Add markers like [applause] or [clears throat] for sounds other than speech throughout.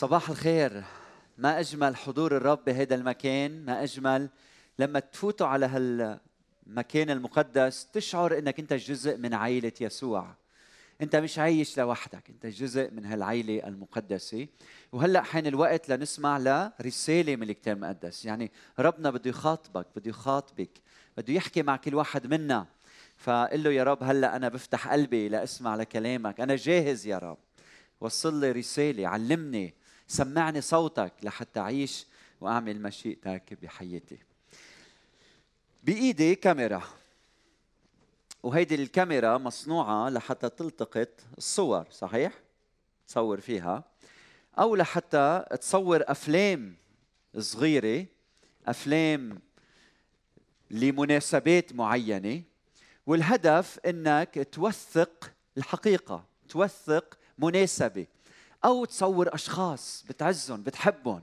صباح الخير. ما أجمل حضور الرب بهذا المكان؟ ما أجمل لما تفوتوا على هالمكان المقدس تشعر إنك أنت جزء من عائله يسوع. أنت مش عايش لوحدك أنت جزء من هالعائله المقدسة. وهلأ حان الوقت لنسمع لرسالة من الكتاب المقدس يعني ربنا بده يخاطبك بده يخاطبك. بده يحكي مع كل واحد منا. فقل له يا رب هلا أنا بفتح قلبي لأسمع لكلامك. أنا جاهز يا رب. وصل لي رسالة علمني سمعني صوتك لحتى أعيش وأعمل مشيئتك بحياتي. بإيدي كاميرا. وهيدي الكاميرا مصنوعة لحتى تلتقط الصور صحيح؟ تصور فيها. أو لحتى تصور أفلام صغيرة أفلام لمناسبات معينة والهدف إنك توثق الحقيقة توثق مناسبة أو تصور أشخاص بتعزهم بتحبهم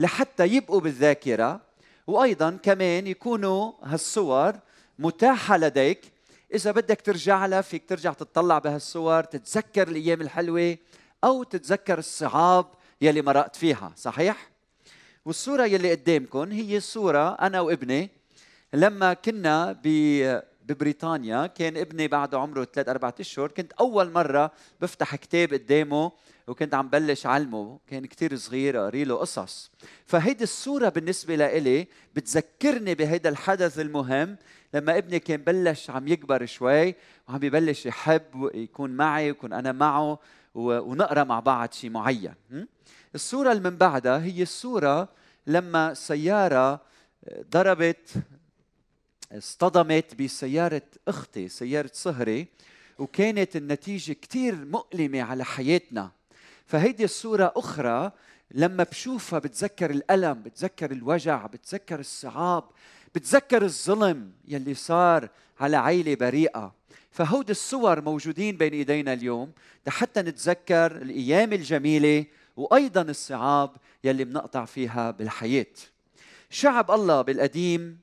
لحتى يبقوا بالذاكرة وأيضا كمان يكونوا هالصور متاحة لديك. إذا بدك ترجع لها فيك ترجع تطلع بهالصور تتذكر الأيام الحلوة أو تتذكر الصعاب يلي مرقت فيها صحيح؟ والصورة يلي قدامكم هي صورة أنا وابني لما كنا ببريطانيا كان ابني بعده عمره ثلاث أربعة أشهر كنت أول مرة بفتح كتاب قدامه وكنت عم بلش علمه. كان كتير صغير قاري له قصص. فهيدي الصورة بالنسبة لإلي بتذكرني بهيدا الحدث المهم لما ابني كان بلش عم يكبر شوي وعم يبلش يحب يكون معي ويكون أنا معه ونقرأ مع بعض شيء معين. الصورة اللي من بعدها هي الصورة لما سيارة ضربت اصطدمت بسيارة أختي سيارة صهري وكانت النتيجة كتير مؤلمة على حياتنا. فهيدي الصورة أخرى لما بشوفها بتذكر الألم بتذكر الوجع بتذكر الصعاب بتذكر الظلم يلي صار على عيلة بريئة. فهود الصور موجودين بين إيدينا اليوم حتى نتذكر الأيام الجميلة وأيضا الصعاب يلي بنقطع فيها بالحياة. شعب الله بالقديم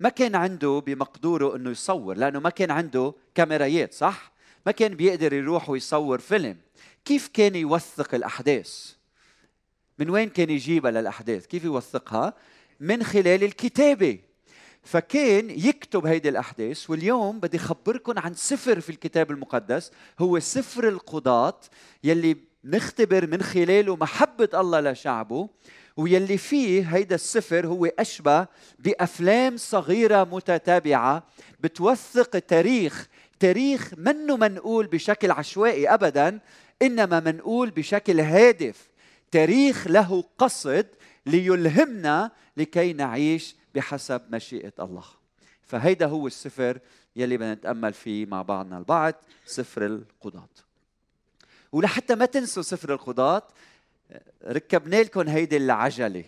ما كان عنده بمقدوره إنه يصور لأنه ما كان عنده كاميرايات صح؟ ما كان بيقدر يروح ويصور فيلم. كيف كان يوثق الأحداث؟ من وين كان يجيبها للأحداث؟ كيف يوثقها؟ من خلال الكتابة. فكان يكتب هيدي الأحداث واليوم بدي اخبركم عن سفر في الكتاب المقدس هو سفر القضاة يلي نختبر من خلاله محبة الله لشعبه. ويلي فيه هيدا السفر هو أشبه بأفلام صغيرة متتابعة بتوثق تاريخ تاريخ منه منقول بشكل عشوائي أبدا إنما منقول بشكل هادف. تاريخ له قصد ليلهمنا لكي نعيش بحسب مشيئة الله. فهيدا هو السفر يلي بدنا نتأمل فيه مع بعضنا البعض سفر القضاة. ولحتى ما تنسوا سفر القضاة ركبنا لكم هيدي العجلة.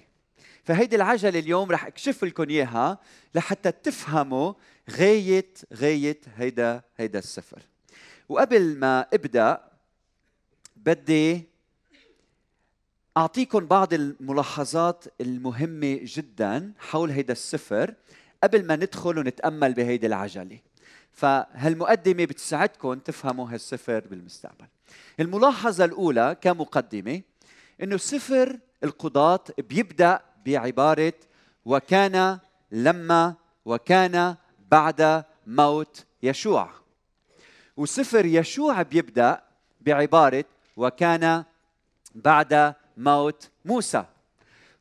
فهيدي العجلة اليوم رح أكشف لكم إياها لحتى تفهموا غايه غاية هيدا هيدا السفر. وقبل ما أبدأ بدي أعطيكم بعض الملاحظات المهمة جدا حول هيدا السفر قبل ما ندخل ونتأمل بهيدي العجلة. فهالمقدمة بتساعدكم تفهموا هالسفر بالمستقبل. الملاحظة الأولى كمقدمة إنه سفر القضاة بيبدأ بعبارة وكان لما وكان بعد موت يشوع. وسفر يشوع بيبدأ بعبارة وكان بعد موت موسى.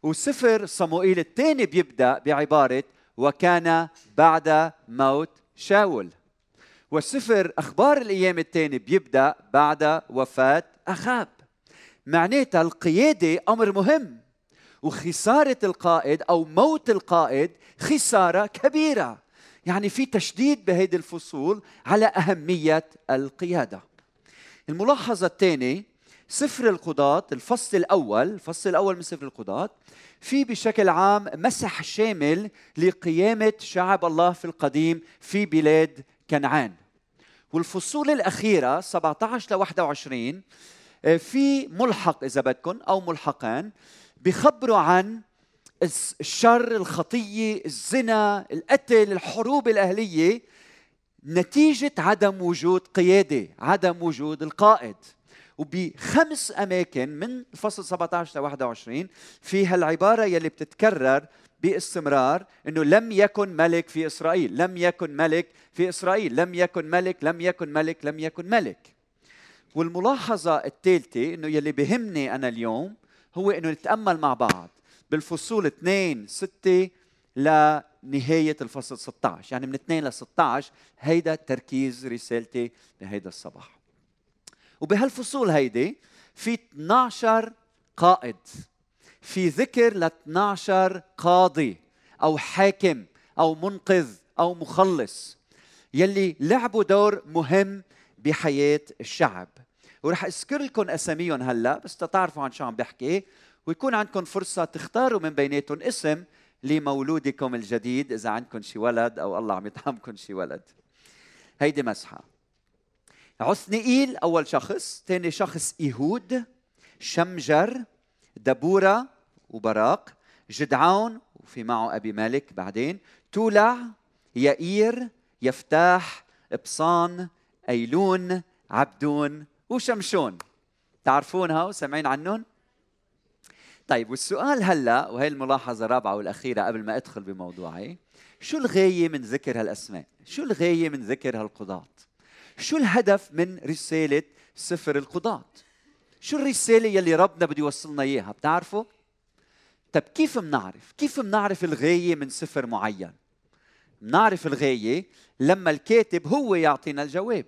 وسفر صموئيل الثاني بيبدأ بعبارة وكان بعد موت شاول. وسفر أخبار الأيام الثاني بيبدأ بعد وفاة أخاب. معناتها القيادة أمر مهم وخسارة القائد أو موت القائد خسارة كبيرة. يعني في تشديد بهذه الفصول على أهمية القيادة. الملاحظة الثانية سفر القضاة الفصل الأول الفصل الأول من سفر القضاة في بشكل عام مسح شامل لقيامة شعب الله في القديم في بلاد كنعان. والفصول الأخيرة 17 ل 21 آه، في ملحق إذا بدكم أو ملحقان بخبروا عن الشر الخطية الزنا القتل الحروب الأهلية نتيجة عدم وجود قيادة عدم وجود القائد وبخمس أماكن من الفصل 17 ل 21 في هالعبارة يلي بتتكرر باستمرار إنه لم يكن ملك في إسرائيل، لم يكن ملك في إسرائيل، لم يكن ملك، لم يكن ملك، لم يكن ملك. والملاحظة الثالثة إنه يلي بهمني أنا اليوم هو إنه نتأمل مع بعض بالفصول 2 6 لنهاية الفصل 16 يعني من 2 ل 16 هيدا تركيز رسالتي بهيدا الصباح. وبهالفصول هيدي في 12 قائد في ذكر ل 12 قاضي أو حاكم أو منقذ أو مخلص يلي لعبوا دور مهم بحياة الشعب. ورح أذكر لكم أساميهم هلأ بس تعرفوا عن شو عم بحكي. ويكون عندكم فرصة تختاروا من بيناتهم اسم لمولودكم الجديد إذا عندكم شي ولد أو الله عم يطعمكم شي ولد. هيدي مسحة. عثنئيل أول شخص. ثاني شخص إيهود شمجر دبورة وبراق. جدعون وفي معه أبي مالك بعدين. تولع يائير يفتاح إبصان أيلون عبدون وشمشون تعرفونها وسمعين عنهم طيب والسؤال هلا وهي الملاحظة الرابعة والأخيرة قبل ما أدخل بموضوعي شو الغاية من ذكر هالأسماء؟ شو الغاية من ذكر هالقضاة؟ شو الهدف من رسالة سفر القضاة؟ شو الرسالة يلي ربنا بده يوصلنا إياها؟ بتعرفوا؟ طيب كيف منعرف؟ كيف منعرف الغاية من سفر معين؟ منعرف الغاية لما الكاتب هو يعطينا الجواب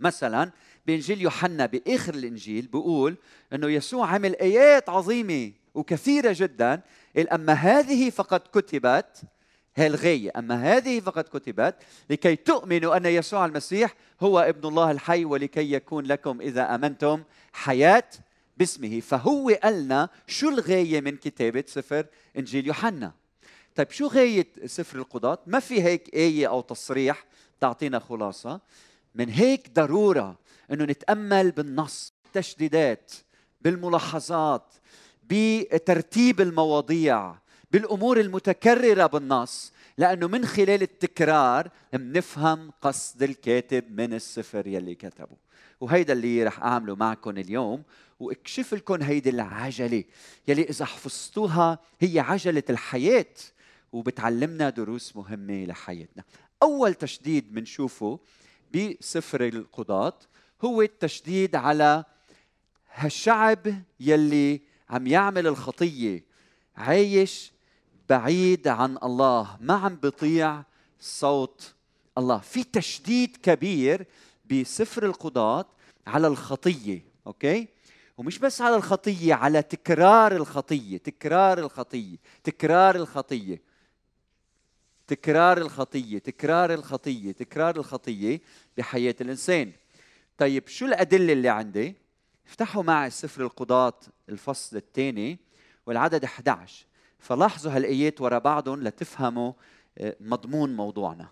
مثلا بانجيل يوحنا بآخر الإنجيل بيقول إنه يسوع عمل آيات عظيمة وكثيرة جدا. أما هذه فقد كتبت هي الغاية أما هذه فقد كتبت لكي تؤمنوا أن يسوع المسيح هو ابن الله الحي ولكي يكون لكم إذا آمنتم حياة باسمه. فهو قالنا شو الغاية من كتابة سفر إنجيل يوحنا؟ طيب شو غاية سفر القضاة؟ ما في هيك آية أو تصريح تعطينا خلاصة. من هيك ضرورة إنه نتأمل بالنص بالتشديدات بالملاحظات بترتيب المواضيع بالأمور المتكررة بالنص لأنه من خلال التكرار بنفهم قصد الكاتب من السفر يلي كتبه. وهيدا اللي رح أعمله معكم اليوم وأكشف لكم هيدي العجلة يلي إذا حفظتوها هي عجلة الحياة وبتعلمنا دروس مهمة لحياتنا. أول تشديد بنشوفه بسفر القضاة هو التشديد على هالشعب يلي عم يعمل الخطية. عايش بعيد عن الله ما عم بيطيع صوت الله. في تشديد كبير بسفر القضاة على الخطية أوكي؟ ومش بس على الخطية على تكرار الخطية تكرار الخطية تكرار الخطية. تكرار الخطية تكرار الخطية تكرار الخطية بحياة الإنسان. طيب شو الأدلة اللي عندي؟ افتحوا معي سفر القضاة الفصل الثاني والعدد 11 فلاحظوا هالآيات ورا بعضهم لتفهموا آه، مضمون موضوعنا.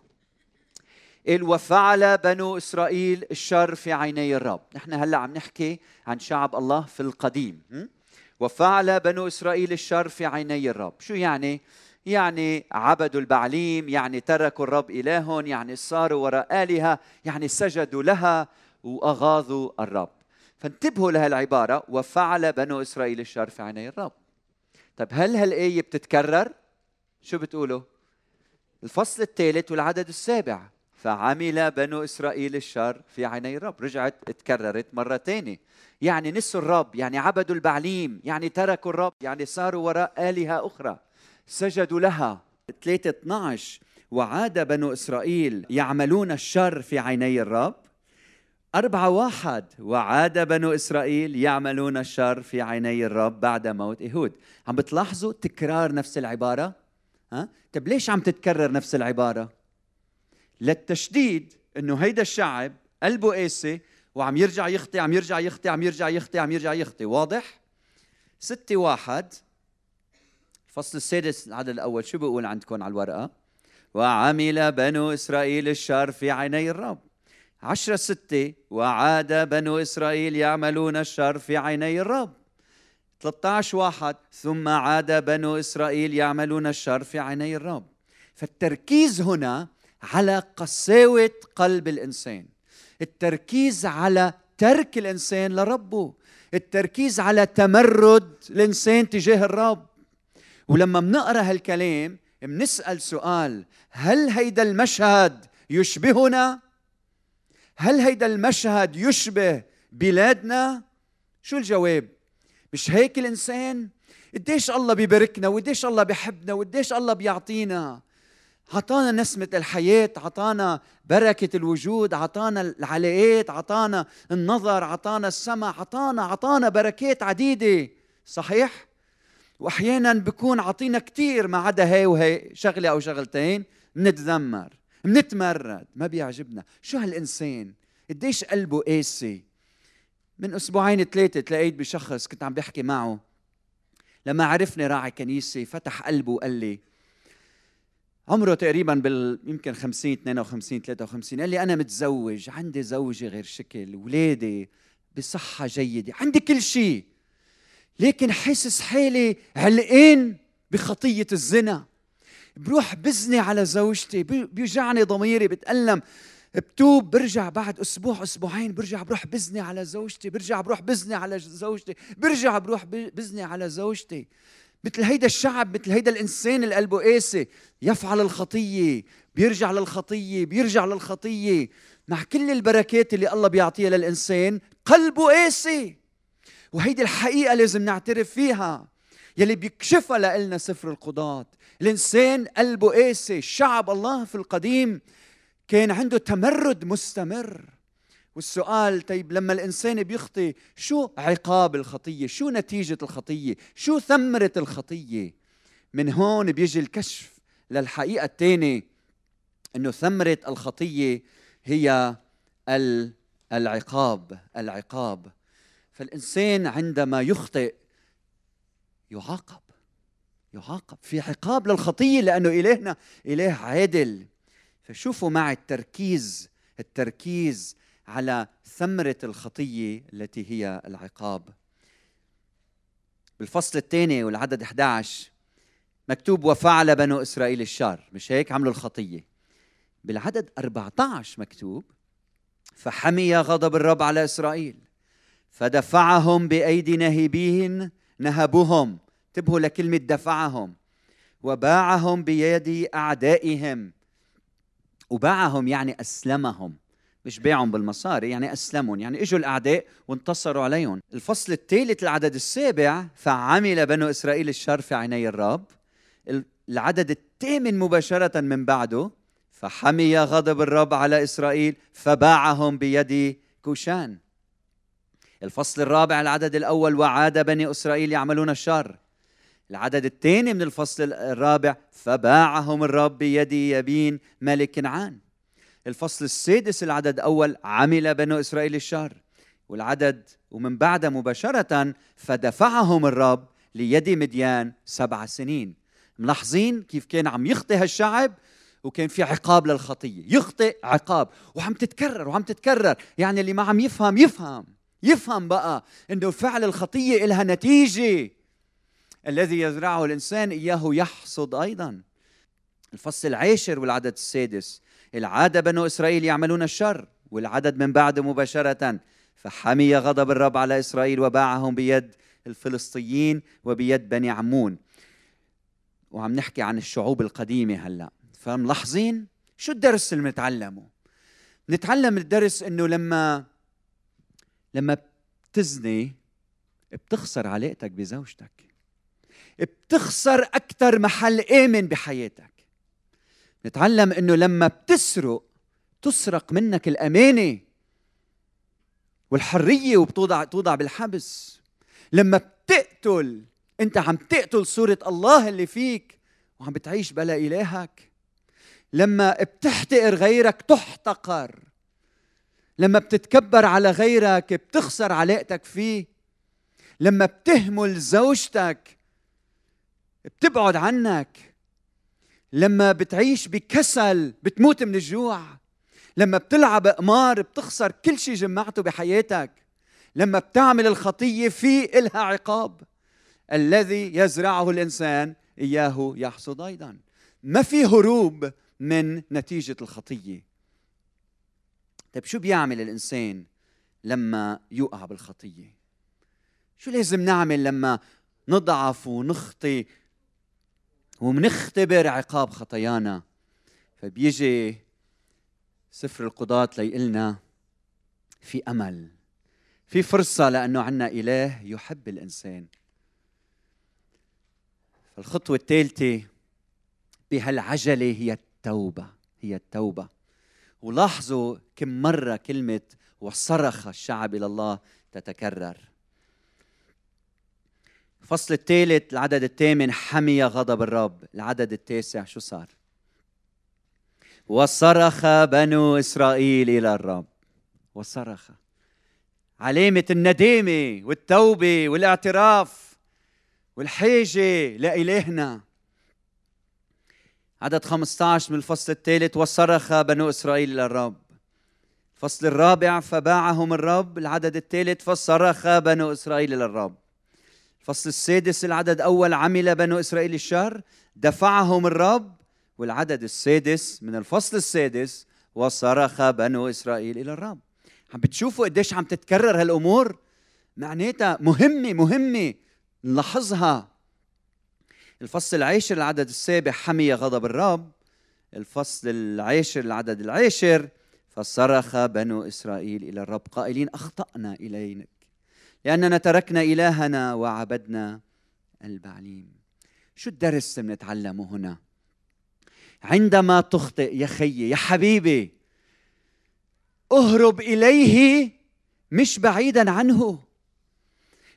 قال وفعل بنو إسرائيل الشر في عيني الرب. نحن هلأ عم نحكي عن شعب الله في القديم. وفعل بنو إسرائيل الشر في عيني الرب. شو يعني؟ يعني عبدوا البعليم يعني تركوا الرب إلههم يعني صاروا وراء آلهة يعني سجدوا لها. واغاظوا الرب. فانتبهوا لهالعبارة وفعل بنو إسرائيل الشر في عيني الرب. طيب هل هالآية بتتكرر؟ شو بتقولوا؟ الفصل الثالث والعدد السابع. فعمل بنو إسرائيل الشر في عيني الرب. رجعت اتكررت مرة ثانية يعني نسوا الرب يعني عبدوا البعليم يعني تركوا الرب يعني صاروا وراء آلهة أخرى. سجدوا لها. 3 12 وعاد بنو إسرائيل يعملون الشر في عيني الرب. أربعة واحد. وعاد بنو إسرائيل يعملون الشر في عيني الرب بعد موت إيهود عم بتلاحظوا تكرار نفس العبارة؟ ها؟ طب ليش عم تتكرر نفس العبارة؟ للتشديد إنه هيدا الشعب قلبه قاسي وعم يرجع يخطي عم يرجع يخطي عم يرجع يخطي عم يرجع يخطي. واضح؟ ستة واحد. الفصل السادس العدد الأول. شو بيقول عندكم على الورقة؟ وعمل بنو إسرائيل الشر في عيني الرب. عشرة ستة وعاد بنو إسرائيل يعملون الشر في عيني الرب. 13 واحد ثم عاد بنو إسرائيل يعملون الشر في عيني الرب. فالتركيز هنا على قساوة قلب الإنسان. التركيز على ترك الإنسان لربه. التركيز على تمرد الإنسان تجاه الرب. ولما بنقرأ هالكلام بنسأل سؤال هل هيدا المشهد يشبهنا؟ هل هيدا المشهد يشبه بلادنا؟ شو الجواب؟ مش هيك الإنسان؟ قديش الله بيباركنا وقديش الله بيحبنا وقديش الله بيعطينا؟ عطانا نسمة الحياة عطانا بركة الوجود عطانا العلاقات عطانا النظر عطانا السمع عطانا عطانا بركات عديدة. صحيح؟ وأحيانا بكون عطينا كثير ما عدا هي وهي شغلة أو شغلتين بنتذمر بنتمرد ما بيعجبنا. شو هالإنسان؟ قديش قلبه قاسي من أسبوعين ثلاثة تلاقيت بشخص كنت عم بحكي معه لما عرفني راعي كنيسه فتح قلبه وقال لي عمره تقريبا بال يمكن 50 52 53 قال لي أنا متزوج عندي زوجة غير شكل ولادي بصحة جيدة عندي كل شيء لكن حاسس حالي علقان بخطية الزنا. بروح بزني على زوجتي بيوجعني ضميري بتألم. بتوب برجع بعد أسبوع أسبوعين برجع بروح بزني على زوجتي برجع بروح بزني على زوجتي برجع بروح بزني على زوجتي. مثل هيدا الشعب مثل هيدا الإنسان اللي قلبه قاسي يفعل الخطية بيرجع للخطية بيرجع للخطية. مع كل البركات اللي الله بيعطيها للإنسان قلبه قاسي. وهيدي الحقيقة لازم نعترف فيها. يلي بيكشفها لنا سفر القضاة. الإنسان قلبه قاسي. شعب الله في القديم كان عنده تمرد مستمر. والسؤال طيب لما الإنسان بيخطي شو عقاب الخطية؟ شو نتيجة الخطية؟ شو ثمرة الخطية؟ من هون بيجي الكشف للحقيقة الثانية إنه ثمرة الخطية هي العقاب العقاب. فالإنسان عندما يخطئ يعاقب يعاقب في عقاب للخطية لأنه إلهنا إله عادل. فشوفوا معي التركيز التركيز على ثمرة الخطية التي هي العقاب. بالفصل الثاني والعدد 11 مكتوب وفعل بنو إسرائيل الشر مش هيك؟ عملوا الخطية. بالعدد 14 مكتوب فحمي غضب الرب على إسرائيل فدفعهم بأيدي نهبيهن نهبوهم انتبهوا لكلمة دفعهم. وباعهم بيد أعدائهم. وباعهم يعني أسلمهم. مش بيعهم بالمصاري يعني أسلمهم. يعني إجوا الأعداء وانتصروا عليهم. الفصل الثالث العدد السابع فعمل بنو إسرائيل الشر في عيني الرب. العدد الثامن مباشرة من بعده فحمي غضب الرب على إسرائيل فباعهم بيد كوشان. الفصل الرابع العدد الأول وعاد بني إسرائيل يعملون الشر. العدد الثاني من الفصل الرابع فباعهم الرب بيد يبين ملك كنعان. الفصل السادس العدد الأول عمل بنو إسرائيل الشر. والعدد ومن بعد مباشرة فدفعهم الرب ليد مديان سبع سنين. ملاحظين كيف كان عم يخطي هالشعب؟ وكان في عقاب للخطية. يخطئ عقاب وعم تتكرر وعم تتكرر. يعني اللي ما عم يفهم يفهم. يفهم بقى إنه فعل الخطية لها نتيجة. الذي يزرعه الإنسان إياه يحصد أيضا. الفصل العاشر والعدد السادس. العادة بنو إسرائيل يعملون الشر والعدد من بعد مباشرة. فحمي غضب الرب على إسرائيل وباعهم بيد الفلسطيين وبيد بني عمون. وعم نحكي عن الشعوب القديمة هلأ. فملاحظين شو الدرس اللي بنتعلمه؟ نتعلم الدرس إنه لما لما بتزني بتخسر علاقتك بزوجتك. بتخسر أكثر محل آمن بحياتك. نتعلم إنه لما بتسرق تسرق منك الأمانة والحرية وبتوضع توضع بالحبس. لما بتقتل أنت عم تقتل صورة الله اللي فيك وعم بتعيش بلا إلهك. لما بتحتقر غيرك تحتقر. لما بتتكبر على غيرك بتخسر علاقتك فيه. لما بتهمل زوجتك بتبعد عنك. لما بتعيش بكسل بتموت من الجوع. لما بتلعب قمار بتخسر كل شيء جمعته بحياتك. لما بتعمل الخطية في إلها عقاب. الذي يزرعه الإنسان إياه يحصد أيضا. ما في هروب من نتيجة الخطية. طيب شو بيعمل الإنسان لما يوقع بالخطية؟ شو لازم نعمل لما نضعف ونخطي ومنختبر عقاب خطايانا؟ فبيجي سفر القضاة ليقلنا في أمل في فرصة لأنه عنا إله يحب الإنسان. فالخطوة الثالثة بهالعجلة هي التوبة هي التوبة. ولاحظوا كم مرة كلمة وصرخ الشعب إلى الله تتكرر. الفصل الثالث العدد الثامن حمي غضب الرب. العدد التاسع شو صار؟ وصرخ بنو إسرائيل إلى الرب. وصرخ. علامة الندامة والتوبة والإعتراف والحاجة لإلهنا. عدد 15 من الفصل الثالث وصرخ بنو إسرائيل إلى الرب. الفصل الرابع فباعهم الرب. العدد الثالث فصرخ بنو إسرائيل إلى الرب. الفصل السادس العدد أول عمل بنو إسرائيل الشر. دفعهم الرب. والعدد السادس من الفصل السادس وصرخ بنو إسرائيل إلى الرب. عم بتشوفوا قديش عم تتكرر هالأمور؟ معناتها مهمة مهمة نلاحظها. الفصل العاشر العدد السابع حمي غضب الرب. الفصل العاشر العدد العاشر فصرخ بنو إسرائيل إلى الرب قائلين أخطأنا إليك لأننا تركنا إلهنا وعبدنا البعليم. شو الدرس بنتعلمه هنا؟ عندما تخطئ يا خيي يا حبيبي اهرب إليه مش بعيدا عنه.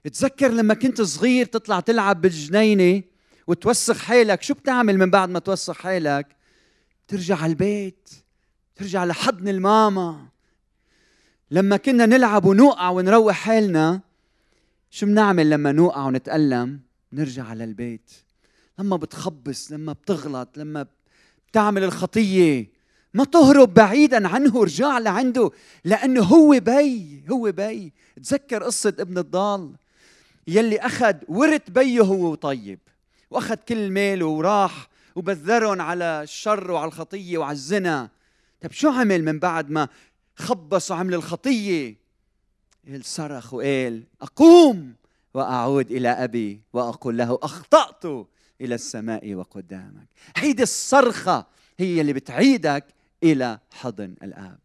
تذكر لما كنت صغير تطلع تلعب بالجنينة؟ وتوسخ حالك شو بتعمل من بعد ما توسخ حالك ترجع على البيت ترجع لحضن الماما. لما كنا نلعب ونوقع ونروح حالنا شو بنعمل لما نوقع ونتألم؟ نرجع على البيت. لما بتخبص لما بتغلط لما بتعمل الخطية. ما تهرب بعيدا عنه رجع لعنده. لأنه هو بي هو بي. تذكر قصة ابن الضال؟ يلي أخذ ورث بيه هو طيب. وأخذ كل ماله وراح وبذرهم على الشر وعلى الخطية وعلى الزنا. طيب شو عمل من بعد ما خبص وعمل الخطية؟ قال صرخ وقال أقوم وأعود إلى أبي وأقول له أخطأت إلى السماء وقدامك. هيدي الصرخة هي اللي بتعيدك إلى حضن الآب.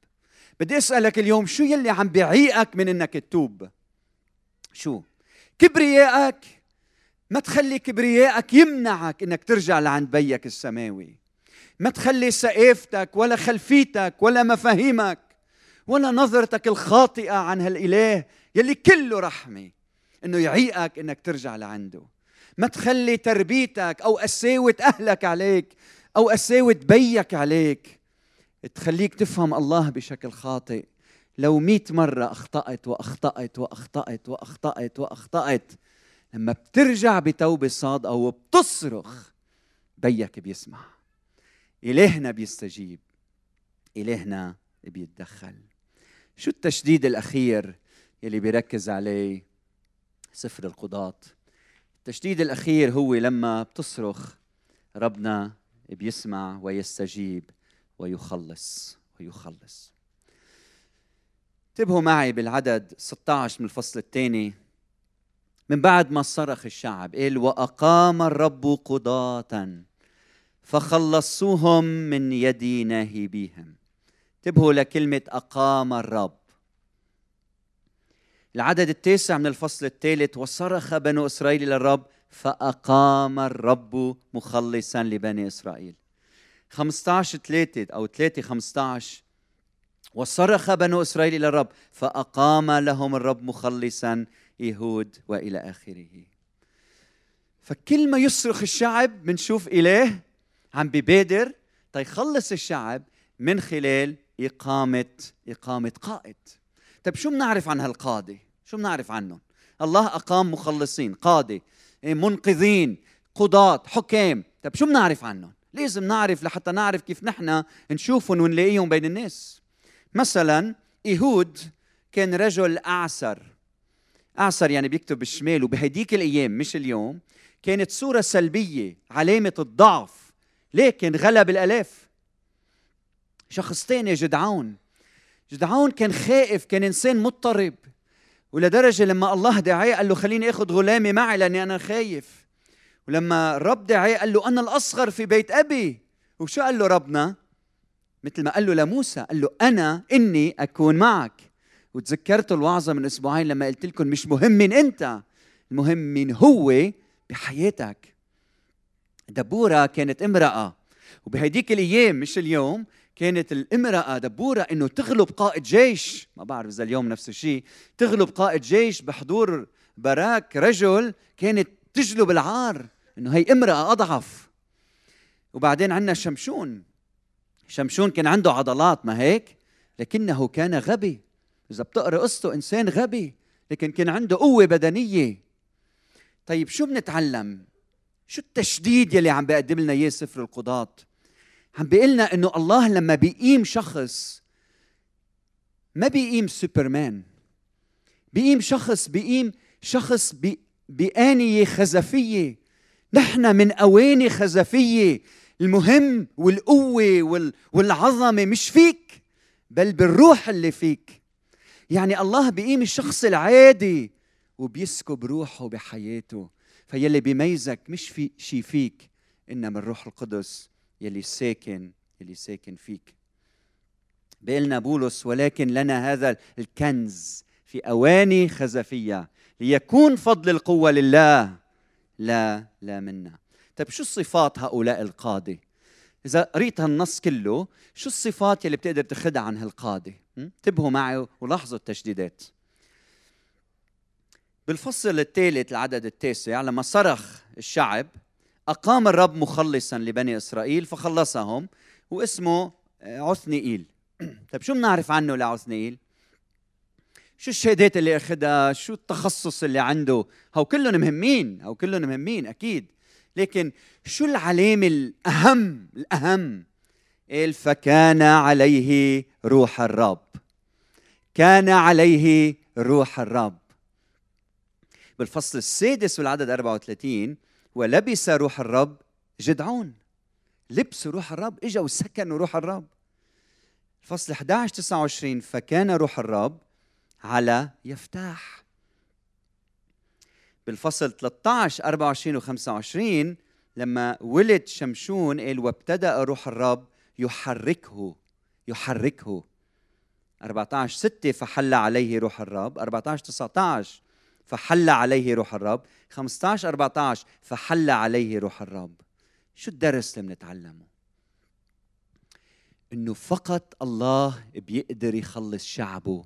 بدي أسألك اليوم شو يلي عم بيعيقك من إنك تتوب؟ شو؟ كبريائك ما تخلي كبريائك يمنعك إنك ترجع لعند بيك السماوي. ما تخلي سقافتك ولا خلفيتك ولا مفاهيمك ولا نظرتك الخاطئة عن هالإله يلي كله رحمة إنه يعيقك إنك ترجع لعنده. ما تخلي تربيتك أو قساوة أهلك عليك أو قساوة بيك عليك تخليك تفهم الله بشكل خاطئ. لو مئة مرة أخطأت وأخطأت وأخطأت وأخطأت وأخطأت لما بترجع بتوبة صادقة وبتصرخ بيك بيسمع. إلهنا بيستجيب إلهنا بيتدخل. شو التشديد الأخير يلي بيركز عليه؟ سفر القضاة. التشديد الأخير هو لما بتصرخ ربنا بيسمع ويستجيب ويخلص ويخلص. انتبهوا معي بالعدد 16 من الفصل الثاني. من بعد ما صرخ الشعب قال وأقام الرب قضاة فخلصوهم من يد ناهبيهم. انتبهوا لكلمة أقام الرب. العدد التاسع من الفصل الثالث وصرخ بنو إسرائيل إلى الرب فأقام الرب مخلصا لبني إسرائيل. 15 3 أو 3 15 وصرخ بنو إسرائيل إلى الرب فأقام لهم الرب مخلصا يهود وإلى آخره. فكل ما يصرخ الشعب بنشوف إله عم ببادر تيخلص الشعب من خلال إقامة إقامة قائد. طيب شو بنعرف عن هالقادة شو بنعرف عنهم الله أقام مخلصين قادة منقذين قضاة حكام. طيب شو بنعرف عنهم لازم نعرف لحتى نعرف كيف نحن نشوفهم ونلاقيهم بين الناس. مثلا إيهود كان رجل أعسر. أعسر يعني بيكتب بالشمال وبهديك الأيام مش اليوم كانت صورة سلبية علامة الضعف لكن غلب الآلاف. شخص تاني جدعون جدعون كان خائف كان إنسان مضطرب. ولدرجة لما الله دعاه قال له خليني اخذ غلامي معي لأني أنا خايف. ولما الرب دعاه قال له أنا الأصغر في بيت أبي. وشو قال له ربنا؟ مثل ما قال له لموسى قال له أنا إني أكون معك. وتذكرتوا الوعظة من أسبوعين لما قلت لكم مش مهم مين أنت المهم مين هو بحياتك. دبورة كانت امرأة وبهديك الأيام مش اليوم كانت الامرأة دبورة إنه تغلب قائد جيش. ما بعرف إذا اليوم نفس الشيء. تغلب قائد جيش بحضور براك رجل كانت تجلب العار إنه هي امرأة أضعف. وبعدين عندنا شمشون. شمشون كان عنده عضلات ما هيك؟ لكنه كان غبي. إذا بتقرأ قصته إنسان غبي لكن كان عنده قوة بدنية. طيب شو بنتعلم؟ شو التشديد يلي عم بيقدم لنا إياه سفر القضاة؟ عم بيقول لنا إنه الله لما بيقيم شخص ما بيقيم سوبرمان. بيقيم شخص بيقيم شخص بآنية خزفية. نحن من أواني خزفية. المهم والقوة والعظمة مش فيك بل بالروح اللي فيك. يعني الله بيقيم الشخص العادي وبيسكب روحه بحياته. فيلي بيميزك مش في شي فيك إنما الروح القدس يلي ساكن يلي ساكن فيك. بيقلنا بولس ولكن لنا هذا الكنز في أواني خزفية ليكون فضل القوة لله لا لا منا. طيب شو صفات هؤلاء القادة؟ إذا قريت هالنص كله شو الصفات يلي بتقدر تاخذها عن هالقادة؟ انتبهوا معي ولاحظوا التشديدات. بالفصل الثالث العدد التاسع لما صرخ الشعب أقام الرب مخلصا لبني إسرائيل فخلصهم واسمه عثنيئيل [clears throat] طيب شو بنعرف عنه لعثنيئيل شو الشهادات اللي أخذها؟ شو التخصص اللي عنده؟ هو كلهم مهمين هو كلهم مهمين أكيد. لكن شو العلامة الأهم الأهم قال فكان عليه روح الرب. كان عليه روح الرب. بالفصل السادس والعدد 34 ولبس روح الرب جدعون. لبس روح الرب إجا وسكنوا روح الرب. الفصل 11 29 فكان روح الرب على يفتاح. بالفصل 13 24 و 25 لما ولد شمشون قال وابتدأ روح الرب يحركه يحركه. 14 6 فحل عليه روح الرب. 14 19 فحل عليه روح الرب. 15 14 فحل عليه روح الرب. شو الدرس اللي بنتعلمه؟ إنه فقط الله بيقدر يخلص شعبه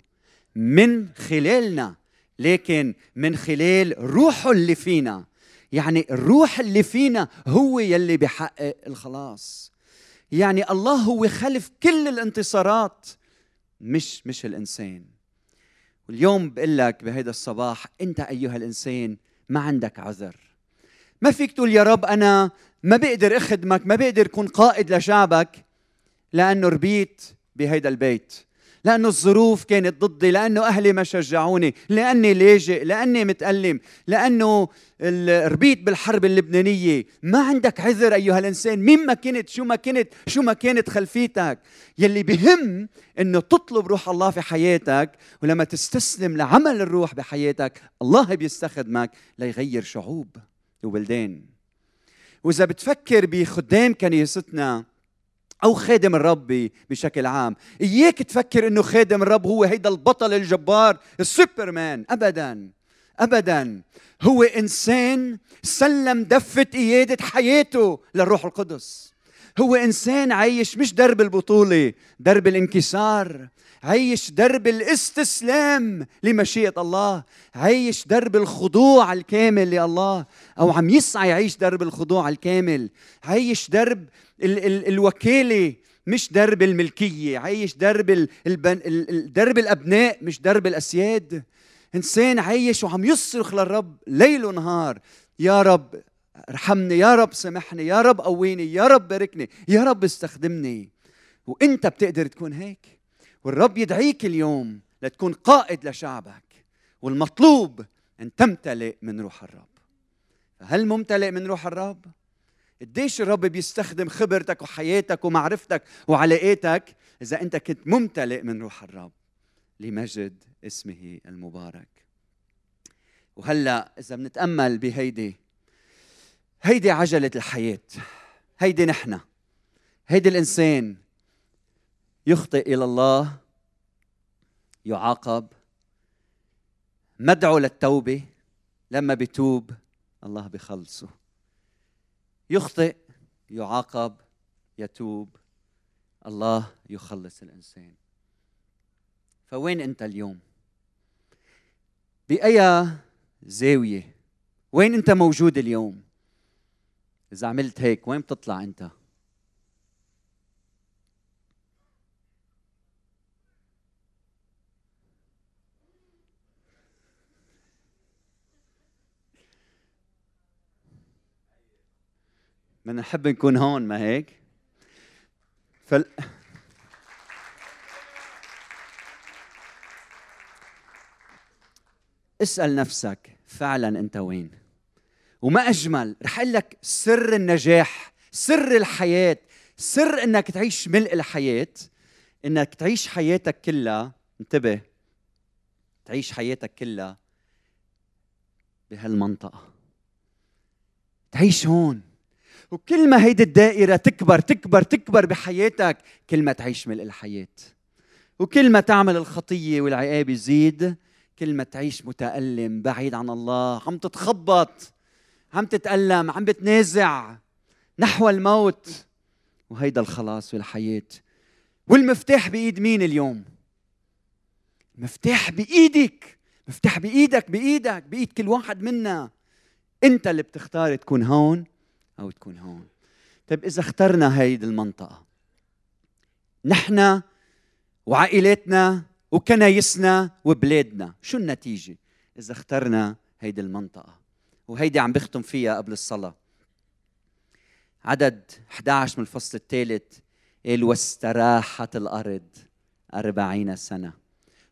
من خلالنا لكن من خلال روحه اللي فينا. يعني الروح اللي فينا هو يلي بيحقق الخلاص. يعني الله هو خلف كل الانتصارات. مش مش الإنسان. واليوم بقول لك بهذا الصباح أنت أيها الإنسان ما عندك عذر. ما فيك تقول يا رب أنا ما بقدر أخدمك ما بقدر أكون قائد لشعبك لأنه ربيت بهيدا البيت. لأنه الظروف كانت ضدي لأنه أهلي ما شجعوني لأني لاجئ لأني متألم لأنه ربيت بالحرب اللبنانية ما عندك عذر أيها الإنسان. مين ما كنت شو ما كنت شو ما كانت خلفيتك. يلي بهم إنه تطلب روح الله في حياتك ولما تستسلم لعمل الروح بحياتك الله بيستخدمك ليغير شعوب وبلدان. وإذا بتفكر بخدام كنيستنا أو خادم الرب بشكل عام. إياك تفكر إنه خادم الرب هو هيدا البطل الجبار السوبرمان. ابدا. ابدا. هو إنسان سلم دفة قياده حياته للروح القدس. هو إنسان عايش مش درب البطولة درب الانكسار. عايش درب الاستسلام لمشيئة الله. عايش درب الخضوع الكامل لله. أو عم يسعى يعيش درب الخضوع الكامل. عايش درب ال- ال- الوكالة مش درب الملكية عايش درب ال- البن- درب الأبناء مش درب الأسياد. إنسان عايش وعم يصرخ للرب ليل ونهار يا رب ارحمني يا رب سامحني يا رب قويني يا رب باركني يا رب استخدمني. وإنت بتقدر تكون هيك والرب يدعيك اليوم لتكون قائد لشعبك والمطلوب أن تمتلئ من روح الرب. هل ممتلئ من روح الرب؟ قديش الرب بيستخدم خبرتك وحياتك ومعرفتك وعلاقاتك إذا أنت كنت ممتلئ من روح الرب لمجد اسمه المبارك. وهلأ إذا بنتأمل بهيدي هيدي عجلة الحياة هيدي نحن هيدي الإنسان يخطئ إلى الله يعاقب مدعو للتوبة لما بيتوب الله بخلصه. يخطئ يعاقب يتوب. الله يخلص الإنسان. فوين أنت اليوم؟ بأي زاوية؟ وين أنت موجود اليوم؟ إذا عملت هيك وين بتطلع أنت؟ بدنا نحب نكون هون ما هيك؟ فل... اسأل نفسك فعلا أنت وين؟ وما أجمل رح أقول لك سر النجاح سر الحياة سر أنك تعيش ملء الحياة أنك تعيش حياتك كلها انتبه تعيش حياتك كلها بهالمنطقة. تعيش هون. وكل ما هيدي الدائرة تكبر تكبر تكبر بحياتك. كل ما تعيش ملء الحياة. وكل ما تعمل الخطية والعقاب يزيد. كل ما تعيش متألم بعيد عن الله. عم تتخبط عم تتألم عم بتنازع نحو الموت. وهيدا الخلاص والحياة. والمفتاح بإيد مين اليوم؟ المفتاح بإيدك. مفتاح بإيدك بإيدك بإيد كل واحد منا. أنت اللي بتختار تكون هون. أو تكون هون. طيب إذا اخترنا هيدي المنطقة نحن وعائلاتنا وكنايسنا وبلادنا شو النتيجة؟ إذا اخترنا هيدي المنطقة. وهيدي عم بختم فيها قبل الصلاة. عدد 11 من الفصل الثالث قال واستراحت الأرض أربعين سنة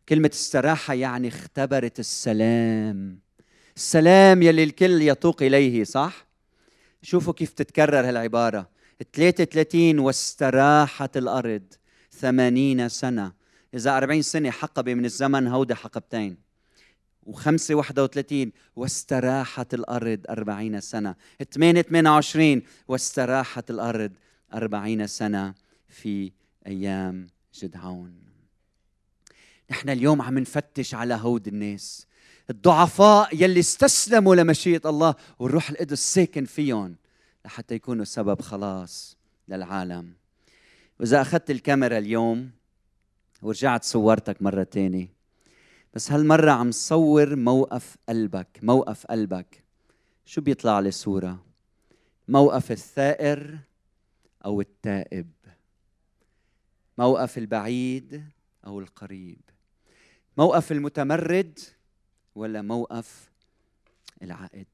كلمة استراحة يعني اختبرت السلام. السلام يلي الكل يتوق إليه صح؟ شوفوا كيف تتكرر هالعبارة. 33 واستراحت الأرض ثمانين سنة. إذا أربعين سنة حقبة من الزمن هودي حقبتين وخمسة واحدة وثلاثين واستراحت الأرض أربعين سنة. ثمانية ثمانية وعشرين واستراحت الأرض أربعين سنة في أيام جدعون. نحن اليوم عم نفتش على هود الناس. الضعفاء يلي استسلموا لمشيئة الله والروح القدس ساكن فيهم لحتى يكونوا سبب خلاص للعالم. وإذا أخذت الكاميرا اليوم ورجعت صورتك مرة تاني بس هالمرة عم صور موقف قلبك موقف قلبك. شو بيطلع لي صورة؟ موقف الثائر أو التائب؟ موقف البعيد أو القريب؟ موقف المتمرد ولا موقف العائد.